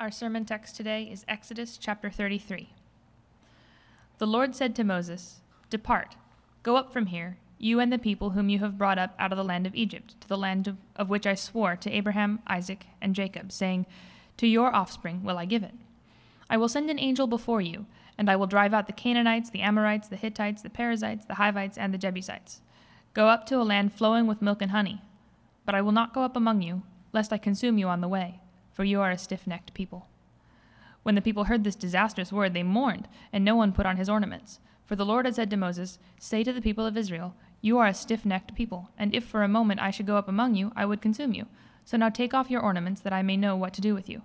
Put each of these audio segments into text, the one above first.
Our sermon text today is Exodus chapter 33. The Lord said to Moses, Depart, go up from here, you and the people whom you have brought up out of the land of Egypt, to the land of, of which I swore to Abraham, Isaac, and Jacob, saying, To your offspring will I give it. I will send an angel before you, and I will drive out the Canaanites, the Amorites, the Hittites, the Perizzites, the Hivites, and the Jebusites. Go up to a land flowing with milk and honey. But I will not go up among you, lest I consume you on the way for you are a stiff necked people. When the people heard this disastrous word, they mourned, and no one put on his ornaments. For the Lord had said to Moses, Say to the people of Israel, You are a stiff necked people, and if for a moment I should go up among you, I would consume you. So now take off your ornaments, that I may know what to do with you.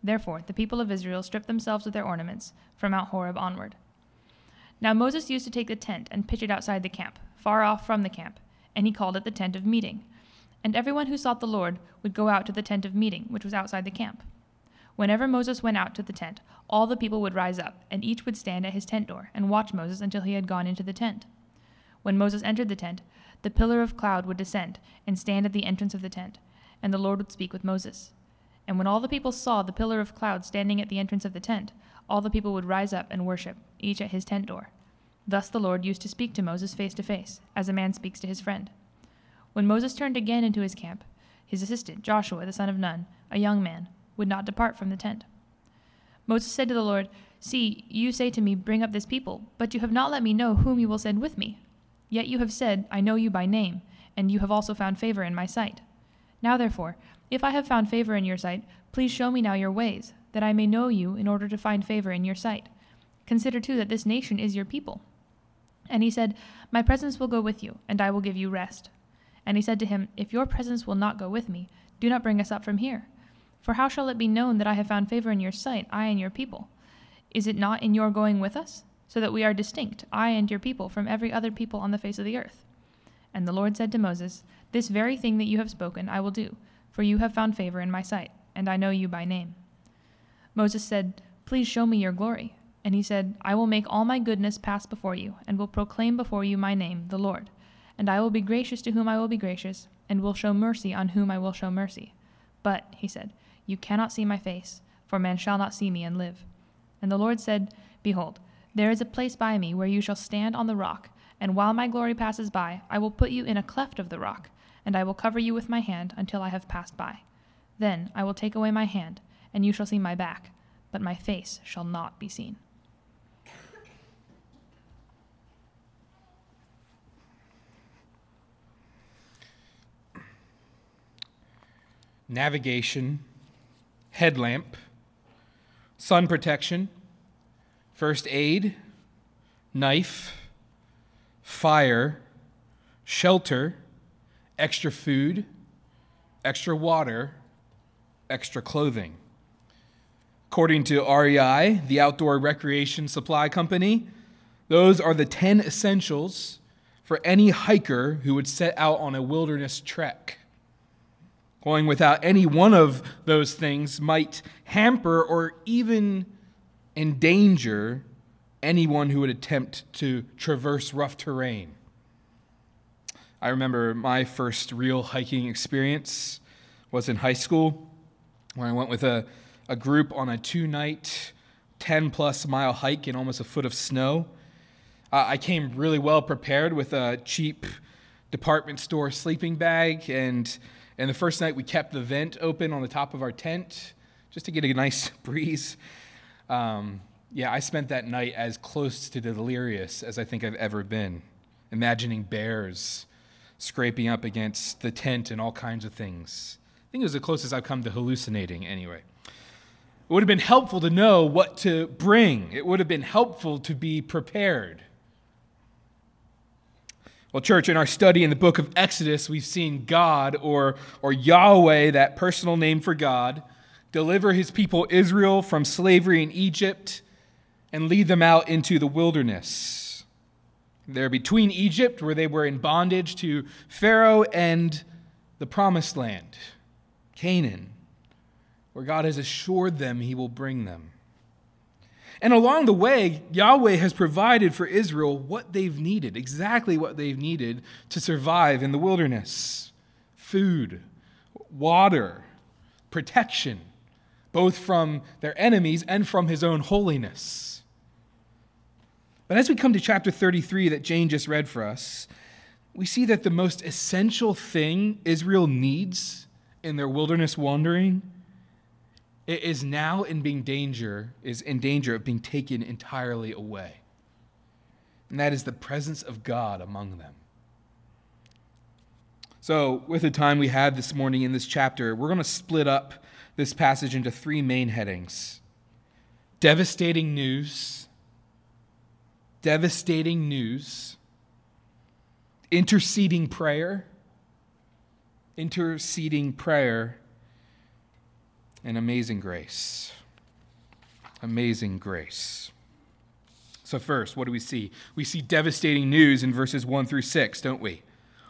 Therefore the people of Israel stripped themselves of their ornaments from Mount Horeb onward. Now Moses used to take the tent and pitch it outside the camp, far off from the camp, and he called it the tent of meeting and everyone who sought the Lord would go out to the tent of meeting, which was outside the camp. Whenever Moses went out to the tent, all the people would rise up, and each would stand at his tent door and watch Moses until he had gone into the tent. When Moses entered the tent, the pillar of cloud would descend and stand at the entrance of the tent, and the Lord would speak with Moses. And when all the people saw the pillar of cloud standing at the entrance of the tent, all the people would rise up and worship, each at his tent door. Thus the Lord used to speak to Moses face to face, as a man speaks to his friend. When Moses turned again into his camp, his assistant, Joshua the son of Nun, a young man, would not depart from the tent. Moses said to the Lord, See, you say to me, Bring up this people, but you have not let me know whom you will send with me. Yet you have said, I know you by name, and you have also found favor in my sight. Now therefore, if I have found favor in your sight, please show me now your ways, that I may know you in order to find favor in your sight. Consider too that this nation is your people. And he said, My presence will go with you, and I will give you rest. And he said to him, If your presence will not go with me, do not bring us up from here. For how shall it be known that I have found favor in your sight, I and your people? Is it not in your going with us? So that we are distinct, I and your people, from every other people on the face of the earth. And the Lord said to Moses, This very thing that you have spoken I will do, for you have found favor in my sight, and I know you by name. Moses said, Please show me your glory. And he said, I will make all my goodness pass before you, and will proclaim before you my name, the Lord. And I will be gracious to whom I will be gracious, and will show mercy on whom I will show mercy. But, he said, you cannot see my face, for man shall not see me and live. And the Lord said, Behold, there is a place by me where you shall stand on the rock, and while my glory passes by, I will put you in a cleft of the rock, and I will cover you with my hand until I have passed by. Then I will take away my hand, and you shall see my back, but my face shall not be seen. Navigation, headlamp, sun protection, first aid, knife, fire, shelter, extra food, extra water, extra clothing. According to REI, the Outdoor Recreation Supply Company, those are the 10 essentials for any hiker who would set out on a wilderness trek. Going without any one of those things might hamper or even endanger anyone who would attempt to traverse rough terrain. I remember my first real hiking experience was in high school when I went with a, a group on a two night, 10 plus mile hike in almost a foot of snow. Uh, I came really well prepared with a cheap department store sleeping bag and and the first night we kept the vent open on the top of our tent just to get a nice breeze. Um, yeah, I spent that night as close to delirious as I think I've ever been, imagining bears scraping up against the tent and all kinds of things. I think it was the closest I've come to hallucinating anyway. It would have been helpful to know what to bring, it would have been helpful to be prepared. Well, church, in our study in the book of Exodus, we've seen God, or, or Yahweh, that personal name for God, deliver his people Israel from slavery in Egypt and lead them out into the wilderness. They're between Egypt, where they were in bondage, to Pharaoh and the promised land, Canaan, where God has assured them he will bring them. And along the way, Yahweh has provided for Israel what they've needed, exactly what they've needed to survive in the wilderness food, water, protection. both from their enemies and from his own holiness. But as we come to chapter 33 that Jane just read for us, we see that the most essential thing Israel needs in their wilderness wandering is now in being danger is in danger of being taken entirely away. And that is the presence of God among them. So, with the time we have this morning in this chapter, we're going to split up this passage into three main headings devastating news, devastating news, interceding prayer, interceding prayer, and amazing grace. Amazing grace. So, first, what do we see? We see devastating news in verses 1 through 6, don't we?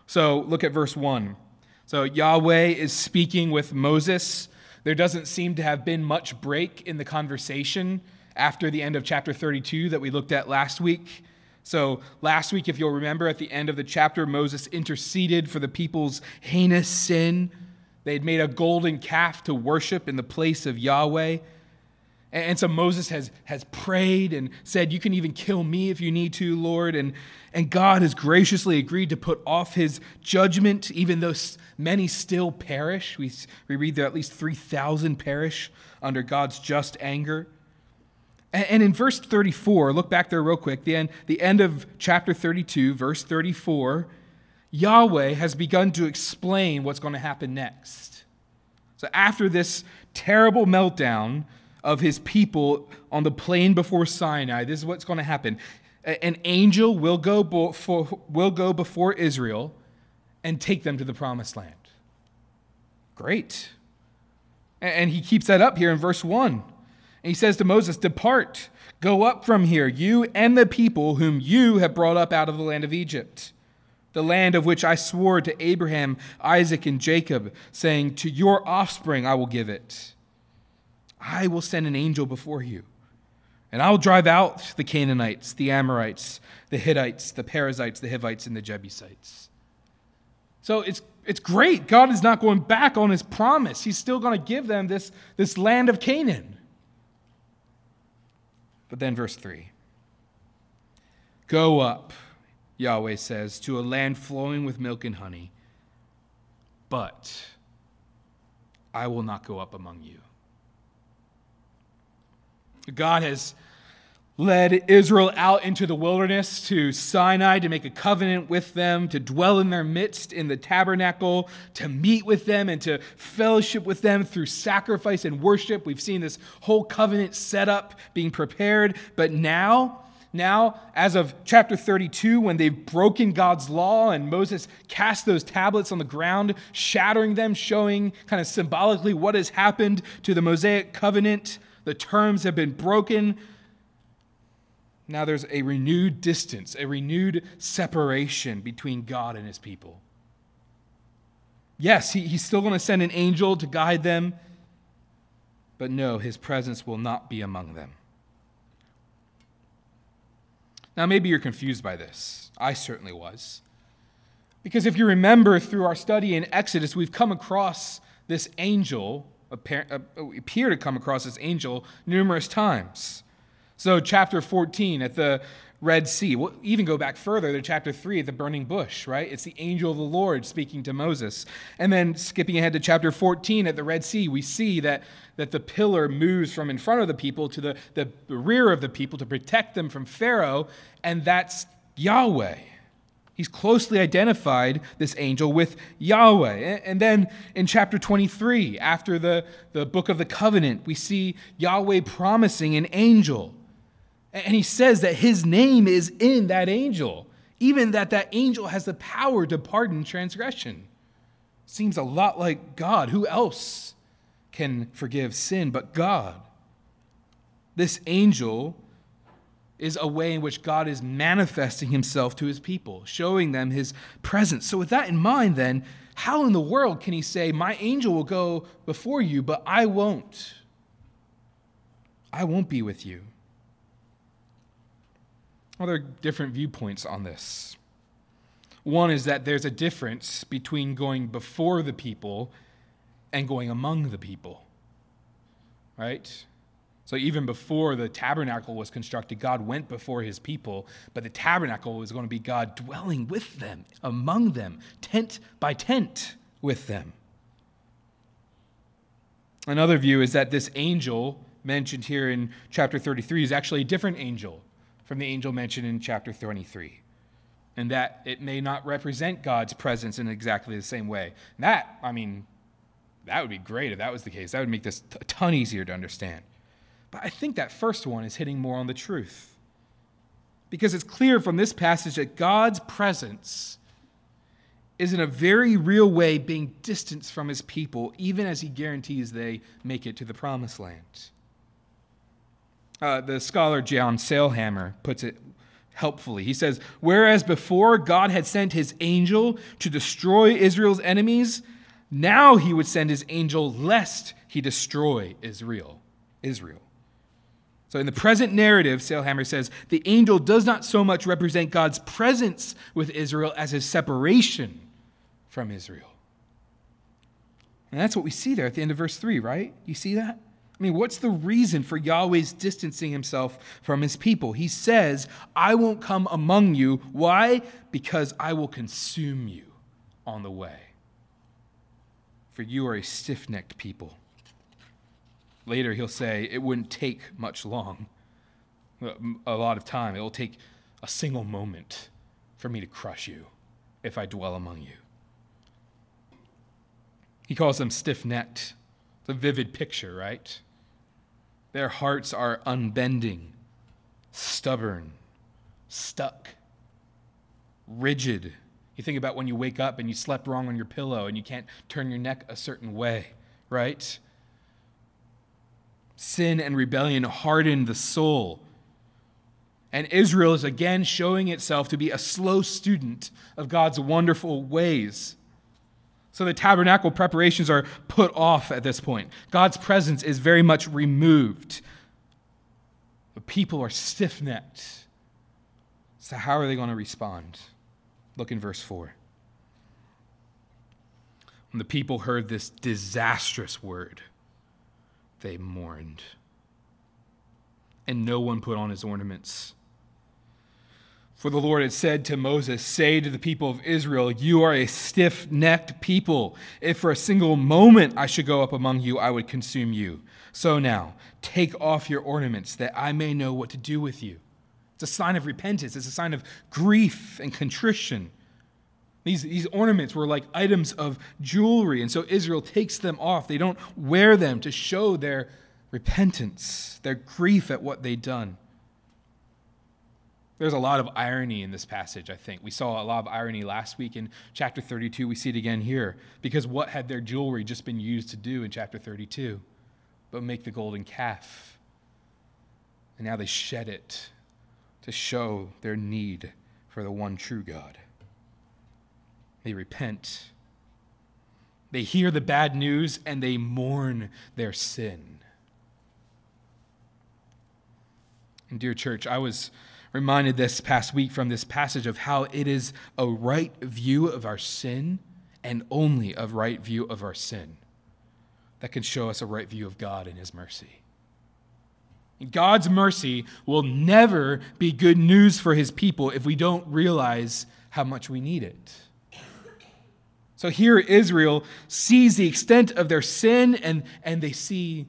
So look at verse 1. So Yahweh is speaking with Moses. There doesn't seem to have been much break in the conversation after the end of chapter 32 that we looked at last week. So, last week, if you'll remember, at the end of the chapter, Moses interceded for the people's heinous sin. They had made a golden calf to worship in the place of Yahweh. And so Moses has, has prayed and said, You can even kill me if you need to, Lord. And, and God has graciously agreed to put off his judgment, even though many still perish. We, we read that at least 3,000 perish under God's just anger. And, and in verse 34, look back there real quick, the end, the end of chapter 32, verse 34, Yahweh has begun to explain what's going to happen next. So after this terrible meltdown, of his people on the plain before Sinai, this is what's going to happen. An angel will go, before, will go before Israel and take them to the promised land. Great. And he keeps that up here in verse 1. And he says to Moses, Depart, go up from here, you and the people whom you have brought up out of the land of Egypt, the land of which I swore to Abraham, Isaac, and Jacob, saying, To your offspring I will give it. I will send an angel before you, and I will drive out the Canaanites, the Amorites, the Hittites, the Perizzites, the Hivites, and the Jebusites. So it's, it's great. God is not going back on his promise. He's still going to give them this, this land of Canaan. But then, verse 3 Go up, Yahweh says, to a land flowing with milk and honey, but I will not go up among you. God has led Israel out into the wilderness to Sinai to make a covenant with them, to dwell in their midst in the tabernacle, to meet with them and to fellowship with them through sacrifice and worship. We've seen this whole covenant set up being prepared, but now now, as of chapter 32, when they've broken God's law and Moses cast those tablets on the ground, shattering them, showing kind of symbolically what has happened to the Mosaic covenant, the terms have been broken. Now there's a renewed distance, a renewed separation between God and his people. Yes, he, he's still going to send an angel to guide them, but no, his presence will not be among them. Now, maybe you're confused by this. I certainly was. Because if you remember through our study in Exodus, we've come across this angel appear, uh, appear to come across this angel numerous times. So, chapter 14 at the Red Sea. We'll even go back further to chapter 3 the burning bush, right? It's the angel of the Lord speaking to Moses. And then skipping ahead to chapter 14 at the Red Sea, we see that, that the pillar moves from in front of the people to the, the rear of the people to protect them from Pharaoh, and that's Yahweh. He's closely identified, this angel, with Yahweh. And then in chapter 23, after the, the book of the covenant, we see Yahweh promising an angel. And he says that his name is in that angel, even that that angel has the power to pardon transgression. Seems a lot like God. Who else can forgive sin but God? This angel is a way in which God is manifesting himself to his people, showing them his presence. So, with that in mind, then, how in the world can he say, My angel will go before you, but I won't? I won't be with you. Well, there are different viewpoints on this. One is that there's a difference between going before the people and going among the people. right? So even before the tabernacle was constructed, God went before his people, but the tabernacle was going to be God dwelling with them, among them, tent by tent with them. Another view is that this angel mentioned here in chapter 33 is actually a different angel from the angel mentioned in chapter 23. And that it may not represent God's presence in exactly the same way. That, I mean, that would be great if that was the case. That would make this a ton easier to understand. But I think that first one is hitting more on the truth. Because it's clear from this passage that God's presence is in a very real way being distanced from his people, even as he guarantees they make it to the promised land. Uh, the scholar John Sailhamer puts it helpfully. He says, Whereas before God had sent his angel to destroy Israel's enemies, now he would send his angel lest he destroy Israel. Israel. So in the present narrative, Sailhamer says, the angel does not so much represent God's presence with Israel as his separation from Israel. And that's what we see there at the end of verse 3, right? You see that? I mean, what's the reason for Yahweh's distancing himself from his people? He says, I won't come among you. Why? Because I will consume you on the way. For you are a stiff necked people. Later, he'll say, it wouldn't take much long, a lot of time. It will take a single moment for me to crush you if I dwell among you. He calls them stiff necked. It's a vivid picture, right? Their hearts are unbending, stubborn, stuck, rigid. You think about when you wake up and you slept wrong on your pillow and you can't turn your neck a certain way, right? Sin and rebellion harden the soul. And Israel is again showing itself to be a slow student of God's wonderful ways. So the tabernacle preparations are put off at this point. God's presence is very much removed. The people are stiff necked. So, how are they going to respond? Look in verse 4. When the people heard this disastrous word, they mourned. And no one put on his ornaments. For the Lord had said to Moses, Say to the people of Israel, You are a stiff necked people. If for a single moment I should go up among you, I would consume you. So now, take off your ornaments, that I may know what to do with you. It's a sign of repentance, it's a sign of grief and contrition. These, these ornaments were like items of jewelry, and so Israel takes them off. They don't wear them to show their repentance, their grief at what they'd done. There's a lot of irony in this passage, I think. We saw a lot of irony last week in chapter 32. We see it again here. Because what had their jewelry just been used to do in chapter 32? But make the golden calf. And now they shed it to show their need for the one true God. They repent. They hear the bad news and they mourn their sin. And, dear church, I was reminded this past week from this passage of how it is a right view of our sin and only a right view of our sin that can show us a right view of God and His mercy. God's mercy will never be good news for His people if we don't realize how much we need it. So here Israel sees the extent of their sin and, and they see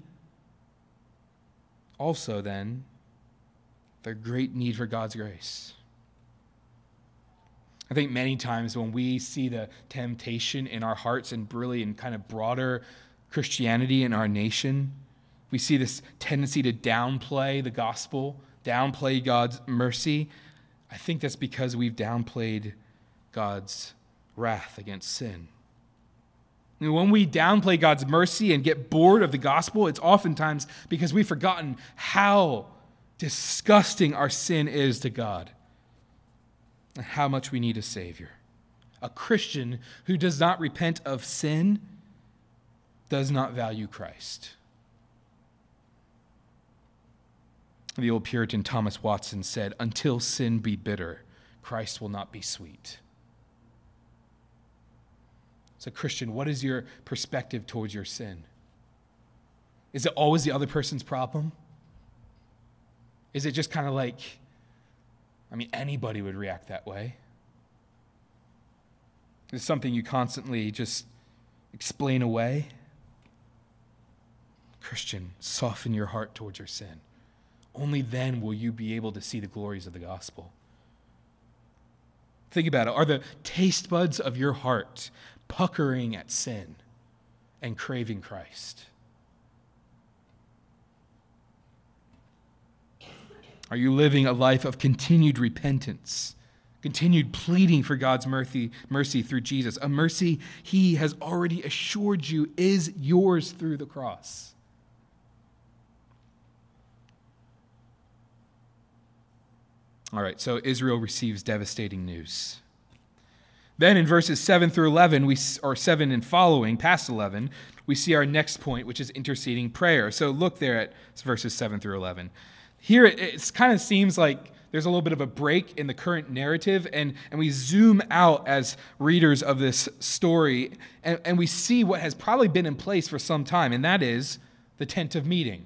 also then their great need for God's grace. I think many times when we see the temptation in our hearts and really in kind of broader Christianity in our nation, we see this tendency to downplay the gospel, downplay God's mercy. I think that's because we've downplayed God's wrath against sin. And when we downplay God's mercy and get bored of the gospel, it's oftentimes because we've forgotten how disgusting our sin is to God and how much we need a Savior. A Christian who does not repent of sin does not value Christ. The old Puritan Thomas Watson said, Until sin be bitter, Christ will not be sweet. So, Christian, what is your perspective towards your sin? Is it always the other person's problem? Is it just kind of like, I mean, anybody would react that way? Is something you constantly just explain away? Christian, soften your heart towards your sin. Only then will you be able to see the glories of the gospel. Think about it. Are the taste buds of your heart puckering at sin and craving Christ? Are you living a life of continued repentance, continued pleading for God's mercy, mercy through Jesus, a mercy He has already assured you is yours through the cross? All right, so Israel receives devastating news. Then in verses 7 through 11, we, or 7 and following, past 11, we see our next point, which is interceding prayer. So look there at verses 7 through 11. Here it, it kind of seems like there's a little bit of a break in the current narrative, and, and we zoom out as readers of this story, and, and we see what has probably been in place for some time, and that is the tent of meeting.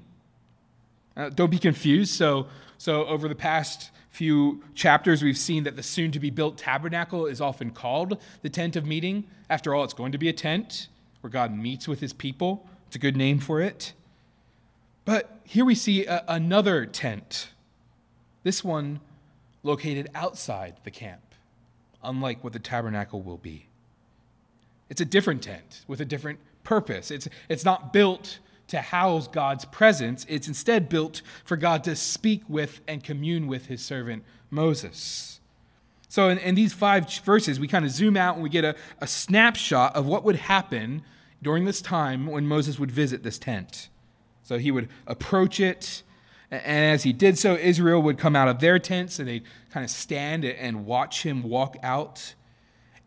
Uh, don't be confused. So, so over the past few chapters, we've seen that the soon to be built tabernacle is often called the tent of meeting. After all, it's going to be a tent where God meets with his people. It's a good name for it. But here we see a, another tent, this one located outside the camp, unlike what the tabernacle will be. It's a different tent with a different purpose. It's, it's not built to house God's presence, it's instead built for God to speak with and commune with his servant Moses. So, in, in these five verses, we kind of zoom out and we get a, a snapshot of what would happen during this time when Moses would visit this tent. So he would approach it, and as he did so, Israel would come out of their tents and they'd kind of stand and watch him walk out.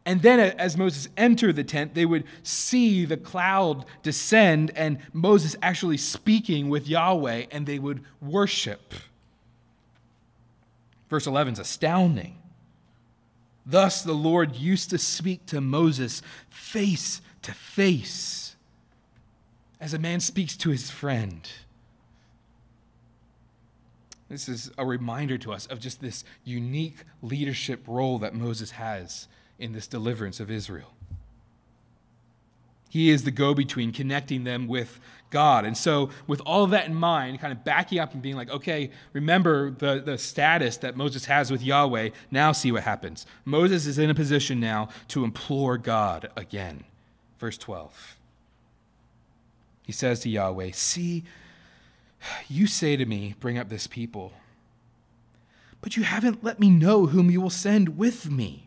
And then, as Moses entered the tent, they would see the cloud descend and Moses actually speaking with Yahweh, and they would worship. Verse 11 is astounding. Thus, the Lord used to speak to Moses face to face as a man speaks to his friend. This is a reminder to us of just this unique leadership role that Moses has in this deliverance of Israel. He is the go between, connecting them with God. And so, with all of that in mind, kind of backing up and being like, okay, remember the, the status that Moses has with Yahweh. Now, see what happens. Moses is in a position now to implore God again. Verse 12. He says to Yahweh, See, you say to me, Bring up this people, but you haven't let me know whom you will send with me.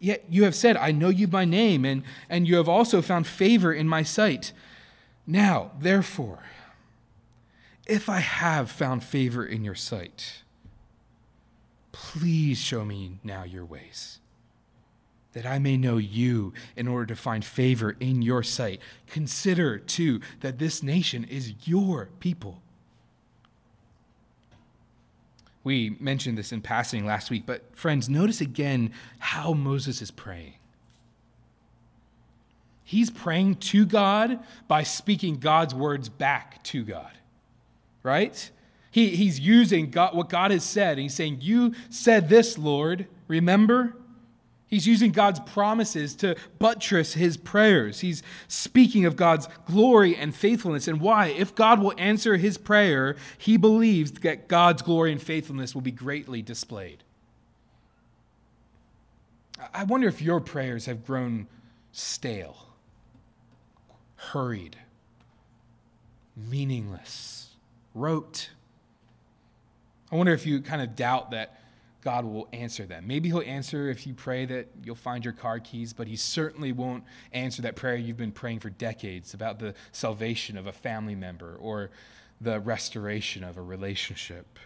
Yet you have said, I know you by name, and, and you have also found favor in my sight. Now, therefore, if I have found favor in your sight, please show me now your ways that I may know you in order to find favor in your sight. Consider, too, that this nation is your people. We mentioned this in passing last week, but friends, notice again how Moses is praying. He's praying to God by speaking God's words back to God, right? He, he's using God, what God has said. and he's saying, You said this, Lord, remember? He's using God's promises to buttress his prayers. He's speaking of God's glory and faithfulness and why. If God will answer his prayer, he believes that God's glory and faithfulness will be greatly displayed. I wonder if your prayers have grown stale, hurried, meaningless, rote. I wonder if you kind of doubt that God will answer them. Maybe He'll answer if you pray that you'll find your car keys, but He certainly won't answer that prayer you've been praying for decades about the salvation of a family member or the restoration of a relationship.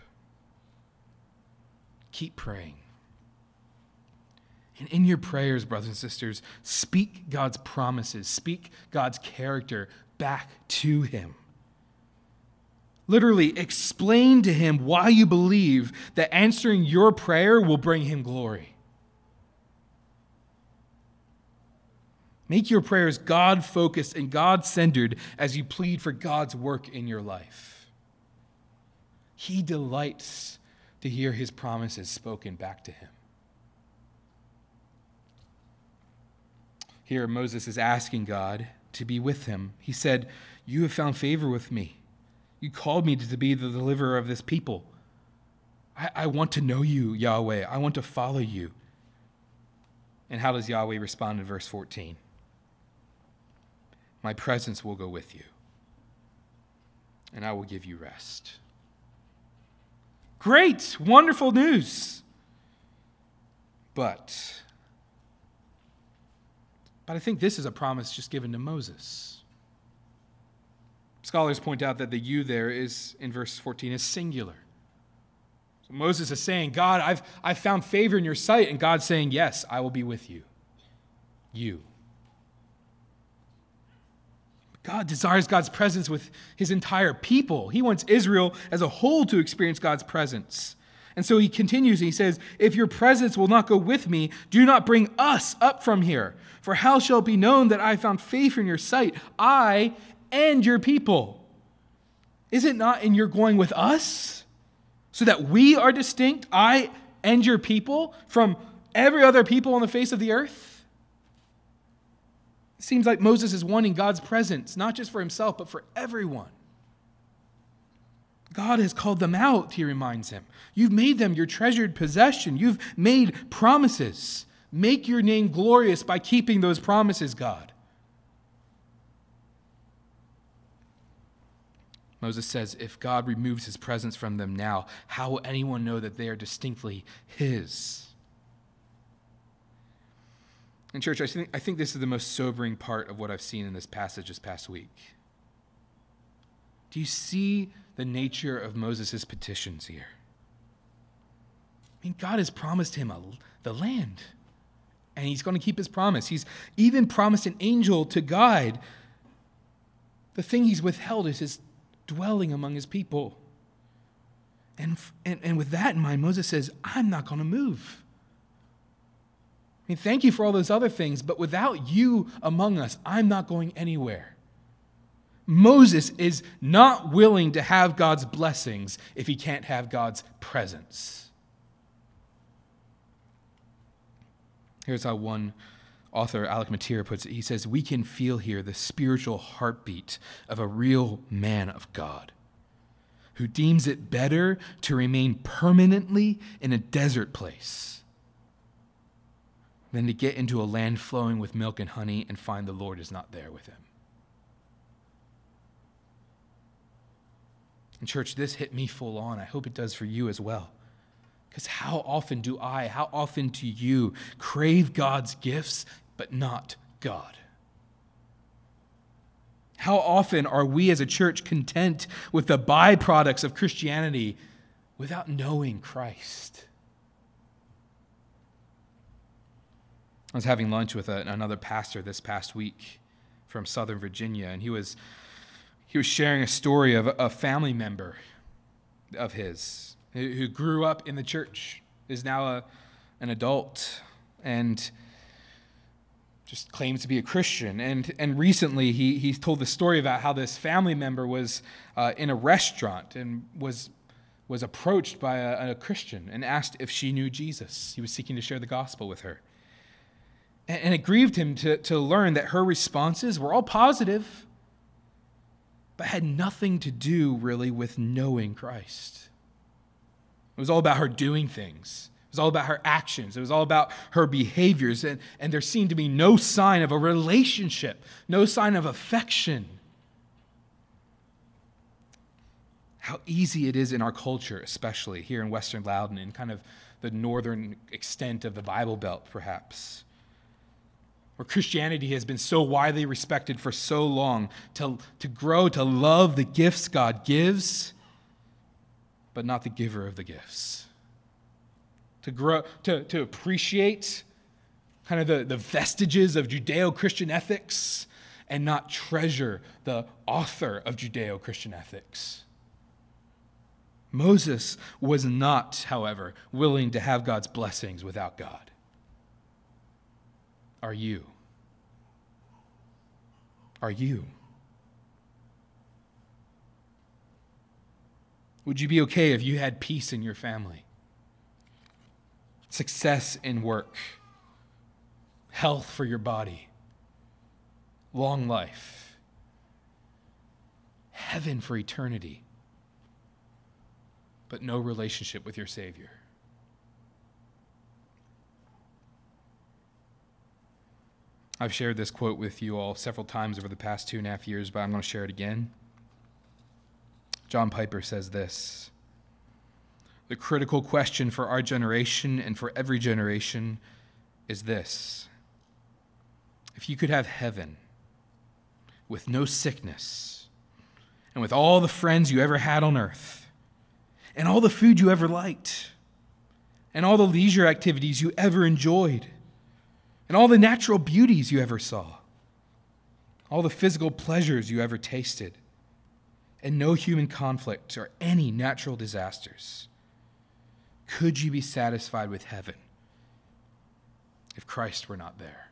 Keep praying. And in your prayers, brothers and sisters, speak God's promises, speak God's character back to Him. Literally, explain to him why you believe that answering your prayer will bring him glory. Make your prayers God focused and God centered as you plead for God's work in your life. He delights to hear his promises spoken back to him. Here, Moses is asking God to be with him. He said, You have found favor with me. You called me to be the deliverer of this people. I, I want to know you, Yahweh. I want to follow you. And how does Yahweh respond in verse 14? My presence will go with you, and I will give you rest. Great, wonderful news. But, but I think this is a promise just given to Moses. Scholars point out that the you there is in verse 14 is singular. So Moses is saying, God, I've, I've found favor in your sight. And God's saying, Yes, I will be with you. You. God desires God's presence with his entire people. He wants Israel as a whole to experience God's presence. And so he continues and he says, If your presence will not go with me, do not bring us up from here. For how shall it be known that I found favor in your sight, I and your people? Is it not in your going with us? So that we are distinct, I and your people, from every other people on the face of the earth? It seems like Moses is wanting God's presence, not just for himself, but for everyone. God has called them out, he reminds him. You've made them your treasured possession. You've made promises. Make your name glorious by keeping those promises, God. Moses says, If God removes his presence from them now, how will anyone know that they are distinctly his? And, church, I think, I think this is the most sobering part of what I've seen in this passage this past week. Do you see the nature of Moses' petitions here? I mean, God has promised him a, the land, and he's going to keep his promise. He's even promised an angel to guide. The thing he's withheld is his dwelling among his people. And, and, and with that in mind, Moses says, I'm not going to move I mean, thank you for all those other things, but without you among us, I'm not going anywhere. Moses is not willing to have God's blessings if he can't have God's presence. Here's how one author, Alec Motyer, puts it. He says, We can feel here the spiritual heartbeat of a real man of God who deems it better to remain permanently in a desert place than to get into a land flowing with milk and honey and find the Lord is not there with him. And, church, this hit me full on. I hope it does for you as well. Because how often do I, how often do you crave God's gifts, but not God? How often are we as a church content with the byproducts of Christianity without knowing Christ? I was having lunch with a, another pastor this past week from Southern Virginia, and he was he was sharing a story of a, family member of his who, who grew up in the church, is now a, an adult, and just claims to be a Christian. And, and recently, he, he told the story about how this family member was uh, in a restaurant and was, was approached by a, a Christian and asked if she knew Jesus. He was seeking to share the gospel with her. And it grieved him to, to learn that her responses were all positive, but had nothing to do really with knowing Christ. It was all about her doing things. It was all about her actions. It was all about her behaviors. And, and there seemed to be no sign of a relationship, no sign of affection. How easy it is in our culture, especially here in Western Loudoun and kind of the northern extent of the Bible Belt, perhaps where Christianity has been so widely respected for so long, to, to grow to love the gifts God gives, but not the giver of the gifts. To grow, to, to appreciate kind of the, the vestiges of Judeo Christian ethics and not treasure the author of Judeo Christian ethics. Moses was not, however, willing to have God's blessings without God are you? are you? Would you be okay if you had peace in your family? Success in work, health for your body, long life, heaven for eternity, but no relationship with your Savior? I've shared this quote with you all several times over the past two and a half years, but I'm going to share it again. John Piper says this The critical question for our generation and for every generation is this If you could have heaven with no sickness, and with all the friends you ever had on earth, and all the food you ever liked, and all the leisure activities you ever enjoyed, and all the natural beauties you ever saw, all the physical pleasures you ever tasted, and no human conflict or any natural disasters. Could you be satisfied with heaven if Christ were not there?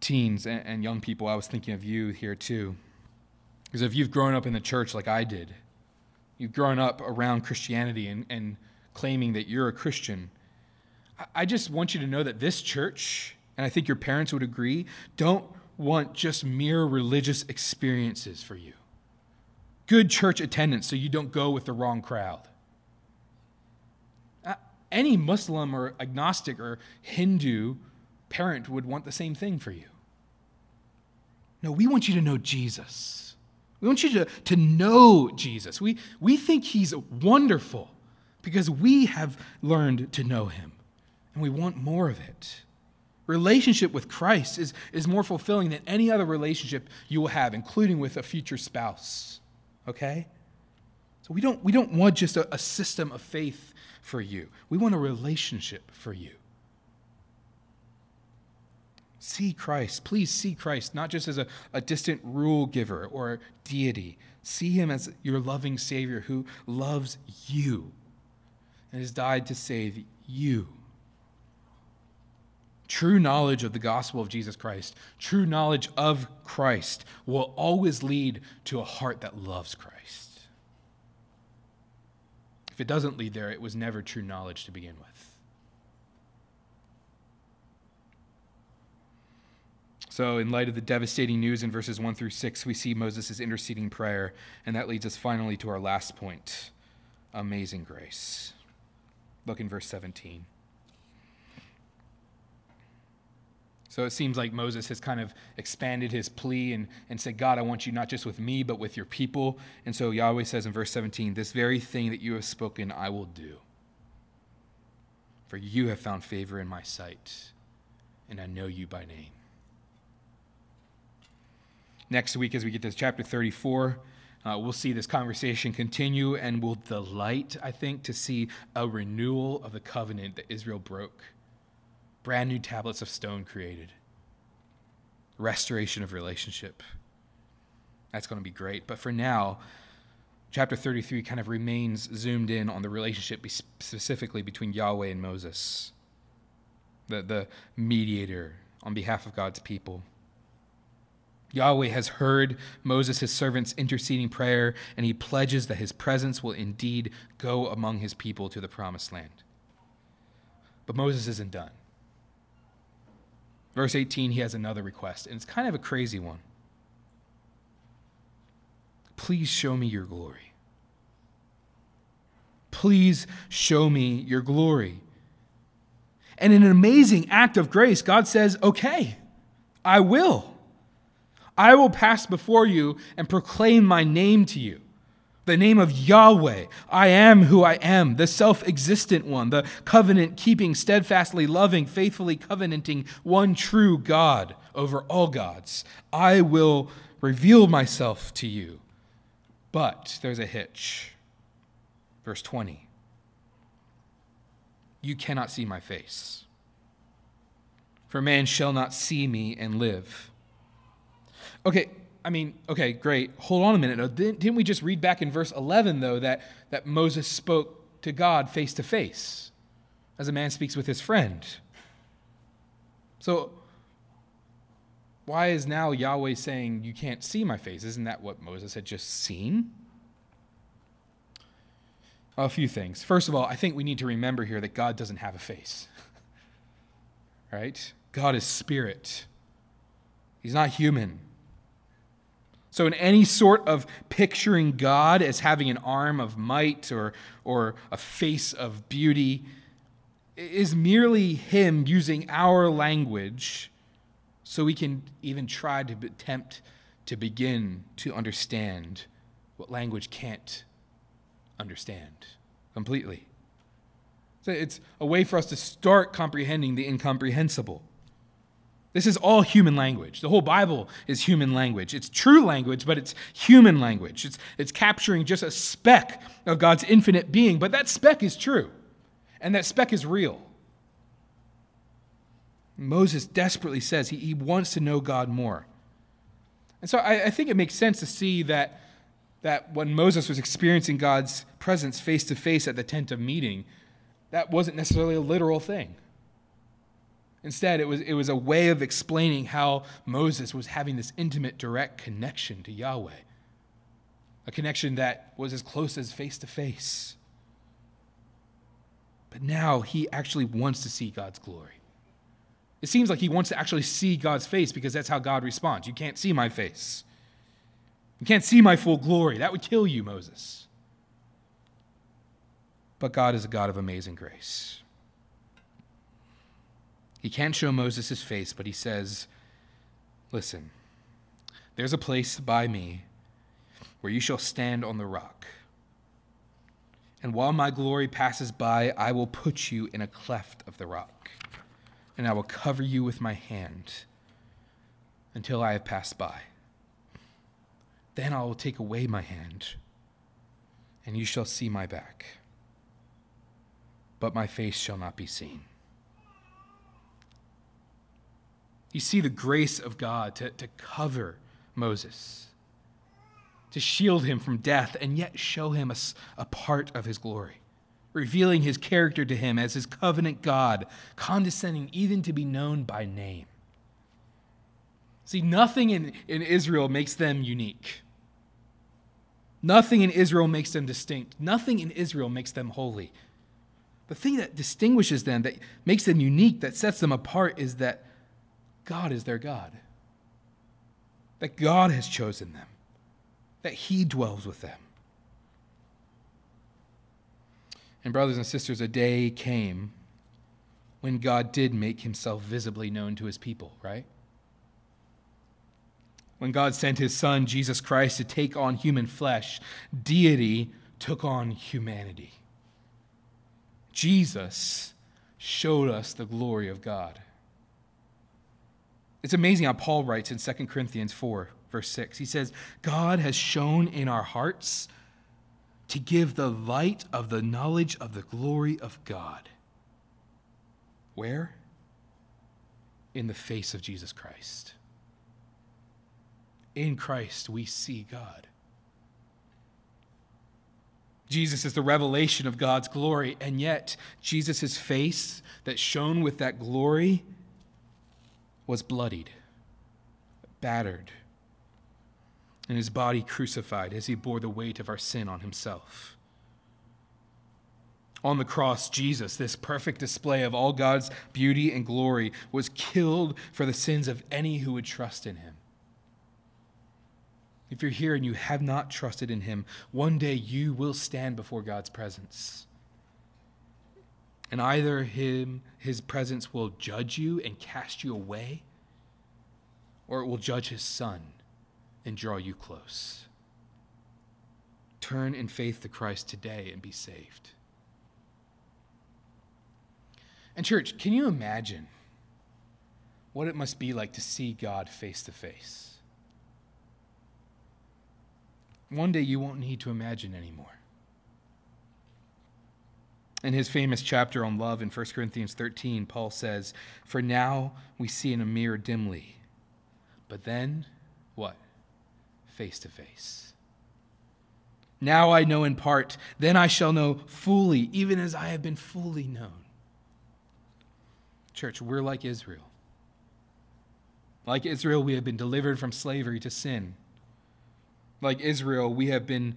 Teens and young people, I was thinking of you here too. Because if you've grown up in the church like I did, you've grown up around Christianity and, and claiming that you're a Christian, I just want you to know that this church, and I think your parents would agree, don't want just mere religious experiences for you. Good church attendance so you don't go with the wrong crowd. Uh, any Muslim or agnostic or Hindu parent would want the same thing for you. No, we want you to know Jesus. We want you to, to know Jesus. We, we think he's wonderful because we have learned to know him and we want more of it. Relationship with Christ is, is more fulfilling than any other relationship you will have, including with a future spouse. Okay? So we don't, we don't want just a, a system of faith for you, we want a relationship for you. See Christ. Please see Christ, not just as a, a distant rule giver or deity. See him as your loving Savior who loves you and has died to save you. True knowledge of the gospel of Jesus Christ, true knowledge of Christ, will always lead to a heart that loves Christ. If it doesn't lead there, it was never true knowledge to begin with. So, in light of the devastating news in verses 1 through 6, we see Moses' interceding prayer, and that leads us finally to our last point amazing grace. Look in verse 17. So it seems like Moses has kind of expanded his plea and, and said, God, I want you not just with me, but with your people. And so Yahweh says in verse 17, This very thing that you have spoken, I will do. For you have found favor in my sight, and I know you by name. Next week, as we get to chapter 34, uh, we'll see this conversation continue and we'll delight, I think, to see a renewal of the covenant that Israel broke. Brand new tablets of stone created, restoration of relationship. That's going to be great. But for now, chapter 33 kind of remains zoomed in on the relationship specifically between Yahweh and Moses, the, the mediator on behalf of God's people. Yahweh has heard Moses, his servant's interceding prayer, and he pledges that his presence will indeed go among his people to the promised land. But Moses isn't done. Verse 18, he has another request, and it's kind of a crazy one. Please show me your glory. Please show me your glory. And in an amazing act of grace, God says, Okay, I will. I will pass before you and proclaim my name to you. The name of Yahweh, I am who I am, the self existent one, the covenant keeping, steadfastly loving, faithfully covenanting, one true God over all gods. I will reveal myself to you. But there's a hitch. Verse 20 You cannot see my face, for man shall not see me and live. Okay, I mean, okay, great. Hold on a minute. Didn't we just read back in verse 11, though, that, that Moses spoke to God face to face, as a man speaks with his friend? So, why is now Yahweh saying, You can't see my face? Isn't that what Moses had just seen? A few things. First of all, I think we need to remember here that God doesn't have a face. right? God is spirit, He's not human. So, in any sort of picturing God as having an arm of might or, or a face of beauty is merely Him using our language so we can even try to attempt to begin to understand what language can't understand completely. So it's a way for us to start comprehending the incomprehensible. This is all human language. The whole Bible is human language. It's true language, but it's human language. It's, it's capturing just a speck of God's infinite being, but that speck is true, and that speck is real. Moses desperately says he, he wants to know God more. And so I, I think it makes sense to see that, that when Moses was experiencing God's presence face to face at the tent of meeting, that wasn't necessarily a literal thing. Instead, it was, it was a way of explaining how Moses was having this intimate, direct connection to Yahweh, a connection that was as close as face to face. But now he actually wants to see God's glory. It seems like he wants to actually see God's face because that's how God responds. You can't see my face. You can't see my full glory. That would kill you, Moses. But God is a God of amazing grace. He can't show Moses his face, but he says, Listen, there's a place by me where you shall stand on the rock. And while my glory passes by, I will put you in a cleft of the rock, and I will cover you with my hand until I have passed by. Then I will take away my hand, and you shall see my back, but my face shall not be seen. You see the grace of God to, to cover Moses, to shield him from death, and yet show him a, a part of his glory, revealing his character to him as his covenant God, condescending even to be known by name. See, nothing in, in Israel makes them unique. Nothing in Israel makes them distinct. Nothing in Israel makes them holy. The thing that distinguishes them, that makes them unique, that sets them apart, is that God is their God. That God has chosen them. That He dwells with them. And, brothers and sisters, a day came when God did make Himself visibly known to His people, right? When God sent His Son, Jesus Christ, to take on human flesh, deity took on humanity. Jesus showed us the glory of God. It's amazing how Paul writes in 2 Corinthians 4, verse 6. He says, God has shone in our hearts to give the light of the knowledge of the glory of God. Where? In the face of Jesus Christ. In Christ, we see God. Jesus is the revelation of God's glory, and yet Jesus' face that shone with that glory was bloodied, battered, and his body crucified as he bore the weight of our sin on himself. On the cross, Jesus, this perfect display of all God's beauty and glory, was killed for the sins of any who would trust in him. If you're here and you have not trusted in him, one day you will stand before God's presence. And either him, his presence will judge you and cast you away, or it will judge his son and draw you close. Turn in faith to Christ today and be saved. And, church, can you imagine what it must be like to see God face to face? One day you won't need to imagine anymore. In his famous chapter on love in 1 Corinthians 13, Paul says, For now we see in a mirror dimly, but then, what? Face to face. Now I know in part, then I shall know fully, even as I have been fully known. Church, we're like Israel. Like Israel, we have been delivered from slavery to sin. Like Israel, we have been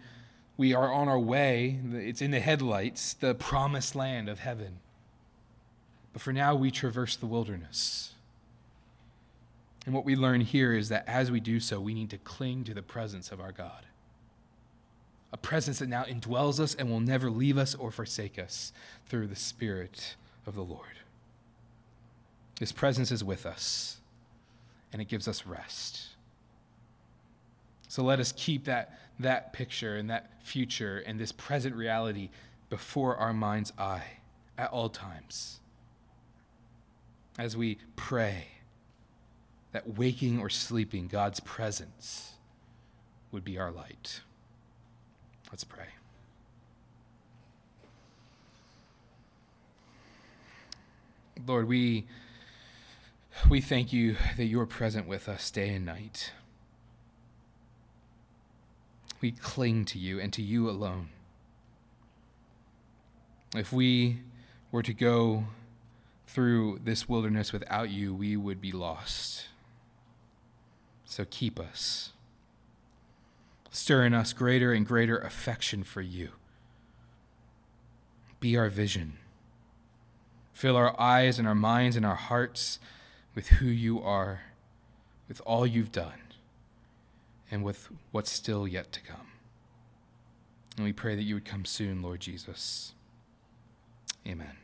we are on our way. It's in the headlights, the promised land of heaven. But for now, we traverse the wilderness. And what we learn here is that as we do so, we need to cling to the presence of our God. A presence that now indwells us and will never leave us or forsake us through the Spirit of the Lord. His presence is with us, and it gives us rest. So let us keep that, that picture and that future and this present reality before our mind's eye at all times. As we pray that waking or sleeping, God's presence would be our light. Let's pray. Lord, we, we thank you that you are present with us day and night. We cling to you and to you alone. If we were to go through this wilderness without you, we would be lost. So keep us. Stir in us greater and greater affection for you. Be our vision. Fill our eyes and our minds and our hearts with who you are, with all you've done, and with what's still yet to come. And we pray that you would come soon, Lord Jesus. Amen.